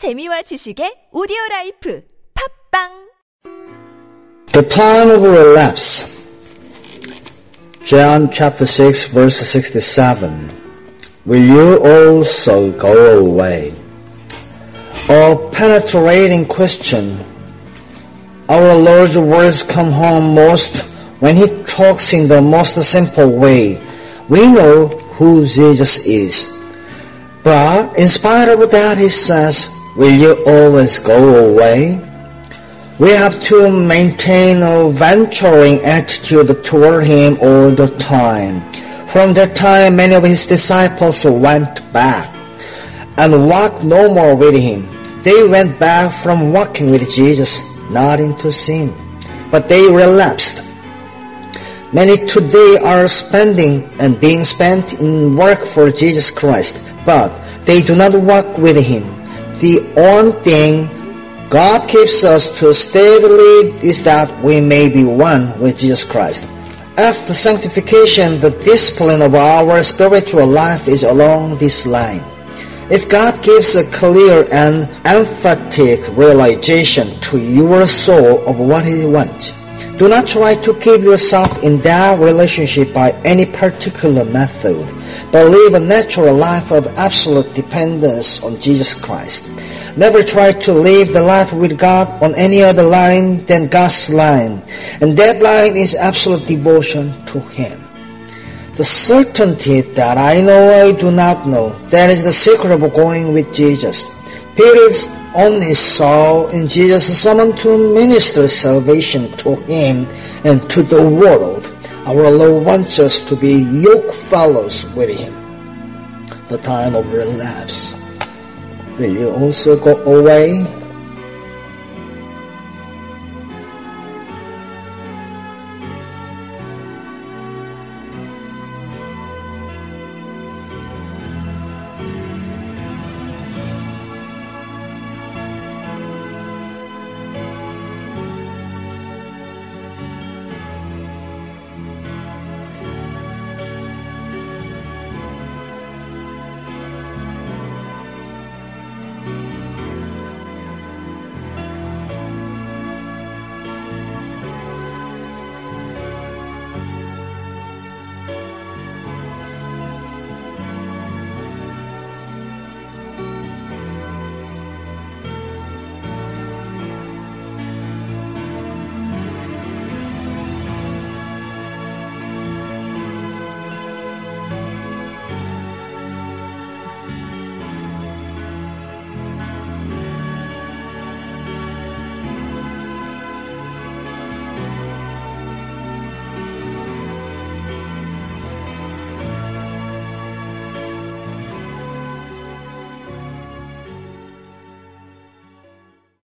재미와 지식의 오디오 라이프 팝빵 The time of relapse. John chapter 6 verse 67. Will you also go away? A penetrating question. Our Lord's words come home most when He talks in the most simple way. We know who Jesus is. But in spite of that, He says, Will you always go away? We have to maintain a venturing attitude toward him all the time. From that time, many of his disciples went back and walked no more with him. They went back from walking with Jesus, not into sin, but they relapsed. Many today are spending and being spent in work for Jesus Christ, but they do not walk with him. The only thing God keeps us to steadily is that we may be one with Jesus Christ. After sanctification, the discipline of our spiritual life is along this line. If God gives a clear and emphatic realization to your soul of what He wants, do not try to keep yourself in that relationship by any particular method, but live a natural life of absolute dependence on Jesus Christ. Never try to live the life with God on any other line than God's line, and that line is absolute devotion to Him. The certainty that I know I do not know, that is the secret of going with Jesus. Peter's only saw in Jesus someone to minister salvation to him and to the world. Our Lord wants us to be yoke fellows with him. The time of relapse. Will you also go away?